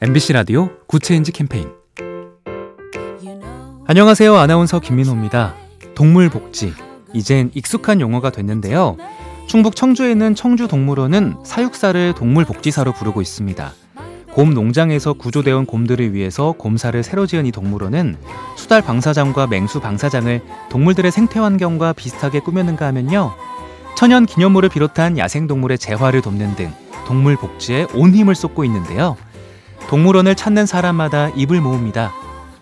MBC 라디오 Good Change 캠페인 안녕하세요. 아나운서 김민호입니다. 동물 복지. 이젠 익숙한 용어가 됐는데요. 충북 청주에 있는 청주동물원은 사육사를 동물복지사로 부르고 있습니다. 곰 농장에서 구조되어 온 곰들을 위해서 곰사를 새로 지은 이 동물원은 수달 방사장과 맹수 방사장을 동물들의 생태 환경과 비슷하게 꾸몄는가 하면요. 천연 기념물을 비롯한 야생동물의 재활을 돕는 등 동물 복지에 온 힘을 쏟고 있는데요. 동물원을 찾는 사람마다 입을 모읍니다.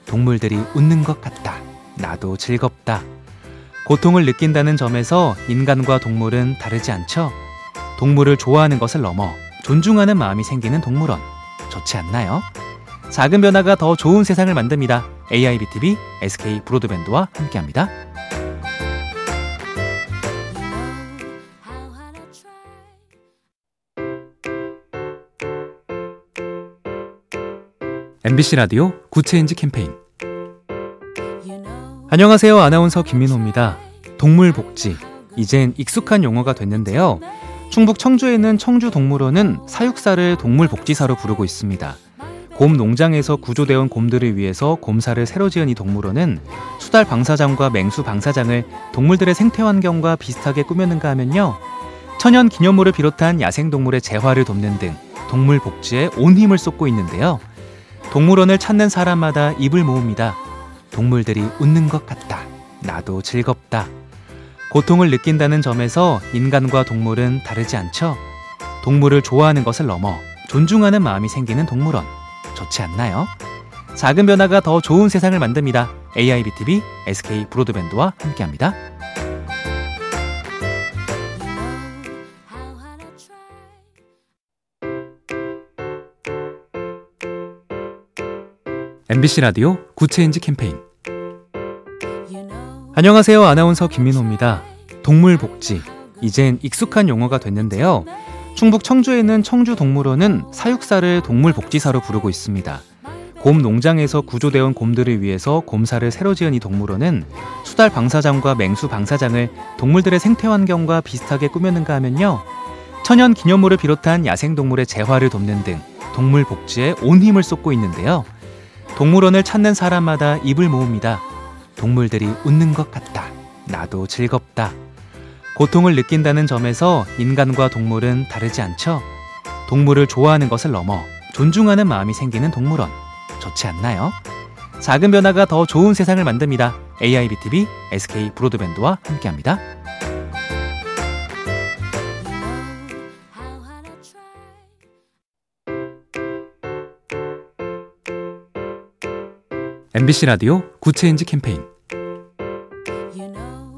동물들이 웃는 것 같다. 나도 즐겁다. 고통을 느낀다는 점에서 인간과 동물은 다르지 않죠? 동물을 좋아하는 것을 넘어 존중하는 마음이 생기는 동물원. 좋지 않나요? 작은 변화가 더 좋은 세상을 만듭니다. AIBTV, SK 브로드밴드와 함께합니다. MBC 라디오 Good Change 캠페인 안녕하세요. 아나운서 김민호입니다. 동물복지. 이젠 익숙한 용어가 됐는데요. 충북 청주에 있는 청주동물원은 사육사를 동물복지사로 부르고 있습니다. 곰 농장에서 구조되어 온 곰들을 위해서 곰사를 새로 지은 이 동물원은 수달 방사장과 맹수 방사장을 동물들의 생태 환경과 비슷하게 꾸몄는가 하면요. 천연 기념물을 비롯한 야생동물의 재활을 돕는 등 동물 복지에 온 힘을 쏟고 있는데요. 동물원을 찾는 사람마다 입을 모읍니다. 동물들이 웃는 것 같다. 나도 즐겁다. 고통을 느낀다는 점에서 인간과 동물은 다르지 않죠? 동물을 좋아하는 것을 넘어 존중하는 마음이 생기는 동물원. 좋지 않나요? 작은 변화가 더 좋은 세상을 만듭니다. AIBTV, SK 브로드밴드와 함께합니다. MBC 라디오 Good Change 캠페인 안녕하세요. 아나운서 김민호입니다. 동물 복지. 이젠 익숙한 용어가 됐는데요. 충북 청주에 있는 청주동물원은 사육사를 동물복지사로 부르고 있습니다. 곰 농장에서 구조되어 온 곰들을 위해서 곰사를 새로 지은 이 동물원은 수달 방사장과 맹수 방사장을 동물들의 생태 환경과 비슷하게 꾸몄는가 하면요. 천연 기념물을 비롯한 야생동물의 재활을 돕는 등 동물 복지에 온 힘을 쏟고 있는데요. 동물원을 찾는 사람마다 입을 모읍니다. 동물들이 웃는 것 같다. 나도 즐겁다. 고통을 느낀다는 점에서 인간과 동물은 다르지 않죠? 동물을 좋아하는 것을 넘어 존중하는 마음이 생기는 동물원. 좋지 않나요? 작은 변화가 더 좋은 세상을 만듭니다. AIBTV, SK 브로드밴드와 함께합니다. MBC 라디오 Good Change 캠페인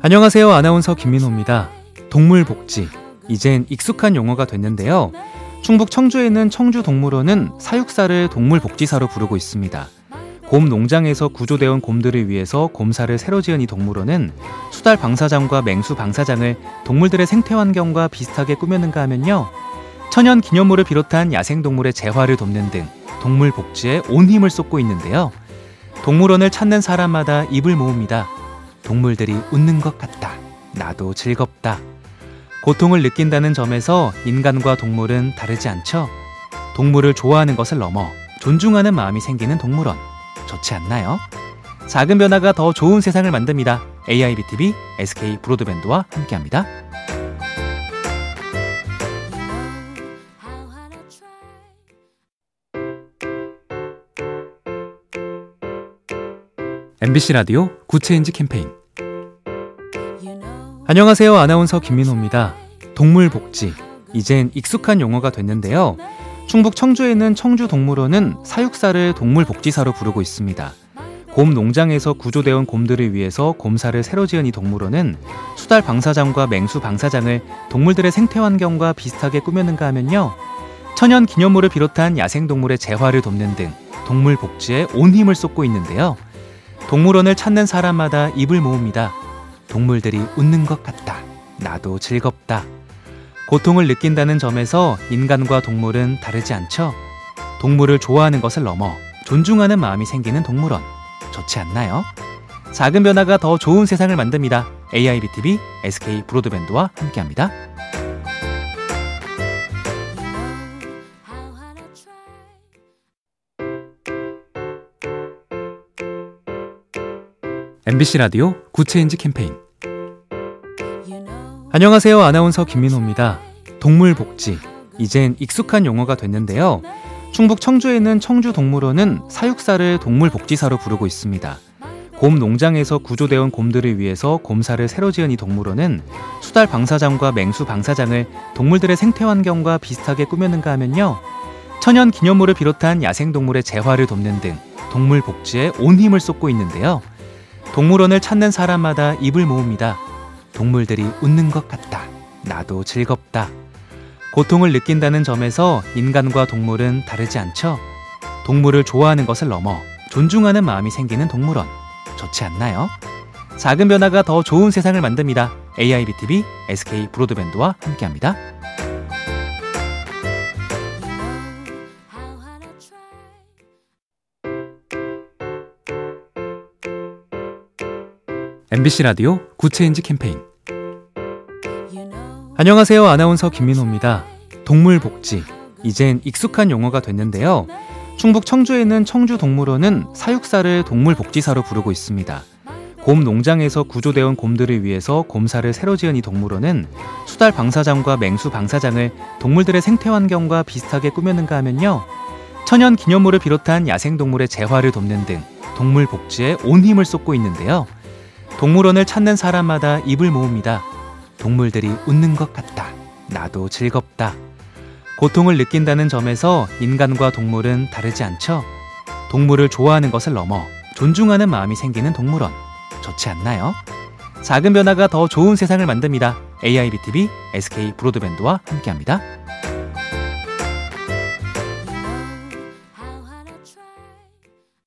안녕하세요. 아나운서 김민호입니다. 동물복지. 이젠 익숙한 용어가 됐는데요. 충북 청주에 있는 청주동물원은 사육사를 동물복지사로 부르고 있습니다. 곰 농장에서 구조되어 온 곰들을 위해서 곰사를 새로 지은 이 동물원은 수달 방사장과 맹수 방사장을 동물들의 생태 환경과 비슷하게 꾸몄는가 하면요. 천연 기념물을 비롯한 야생동물의 재활을 돕는 등 동물 복지에 온 힘을 쏟고 있는데요. 동물원을 찾는 사람마다 입을 모읍니다. 동물들이 웃는 것 같다. 나도 즐겁다. 고통을 느낀다는 점에서 인간과 동물은 다르지 않죠? 동물을 좋아하는 것을 넘어 존중하는 마음이 생기는 동물원. 좋지 않나요? 작은 변화가 더 좋은 세상을 만듭니다. AIBTV, SK 브로드밴드와 함께합니다. MBC 라디오 Good Change 캠페인 안녕하세요. 아나운서 김민호입니다. 동물 복지. 이젠 익숙한 용어가 됐는데요. 충북 청주에 있는 청주동물원은 사육사를 동물복지사로 부르고 있습니다. 곰 농장에서 구조되어 온 곰들을 위해서 곰사를 새로 지은 이 동물원은 수달 방사장과 맹수 방사장을 동물들의 생태 환경과 비슷하게 꾸몄는가 하면요. 천연 기념물을 비롯한 야생동물의 재활을 돕는 등 동물 복지에 온 힘을 쏟고 있는데요. 동물원을 찾는 사람마다 입을 모읍니다. 동물들이 웃는 것 같다. 나도 즐겁다. 고통을 느낀다는 점에서 인간과 동물은 다르지 않죠? 동물을 좋아하는 것을 넘어 존중하는 마음이 생기는 동물원. 좋지 않나요? 작은 변화가 더 좋은 세상을 만듭니다. AIBTV, SK 브로드밴드와 함께합니다. MBC 라디오 Good Change 캠페인 안녕하세요. 아나운서 김민호입니다. 동물 복지. 이젠 익숙한 용어가 됐는데요. 충북 청주에 있는 청주동물원은 사육사를 동물복지사로 부르고 있습니다. 곰 농장에서 구조되어 온 곰들을 위해서 곰사를 새로 지은 이 동물원은 수달 방사장과 맹수 방사장을 동물들의 생태 환경과 비슷하게 꾸몄는가 하면요. 천연 기념물을 비롯한 야생동물의 재활을 돕는 등 동물 복지에 온 힘을 쏟고 있는데요. 동물원을 찾는 사람마다 입을 모읍니다. 동물들이 웃는 것 같다. 나도 즐겁다. 고통을 느낀다는 점에서 인간과 동물은 다르지 않죠? 동물을 좋아하는 것을 넘어 존중하는 마음이 생기는 동물원. 좋지 않나요? 작은 변화가 더 좋은 세상을 만듭니다. AIBTV, SK 브로드밴드와 함께합니다. MBC 라디오 Good Change 캠페인 안녕하세요. 아나운서 김민호입니다. 동물 복지. 이젠 익숙한 용어가 됐는데요. 충북 청주에 있는 청주동물원은 사육사를 동물복지사로 부르고 있습니다. 곰 농장에서 구조되어 온 곰들을 위해서 곰사를 새로 지은 이 동물원은 수달 방사장과 맹수 방사장을 동물들의 생태 환경과 비슷하게 꾸몄는가 하면요. 천연 기념물을 비롯한 야생동물의 재활을 돕는 등 동물 복지에 온 힘을 쏟고 있는데요. 동물원을 찾는 사람마다 입을 모읍니다. 동물들이 웃는 것 같다. 나도 즐겁다. 고통을 느낀다는 점에서 인간과 동물은 다르지 않죠? 동물을 좋아하는 것을 넘어 존중하는 마음이 생기는 동물원. 좋지 않나요? 작은 변화가 더 좋은 세상을 만듭니다. AIBTV, SK 브로드밴드와 함께합니다.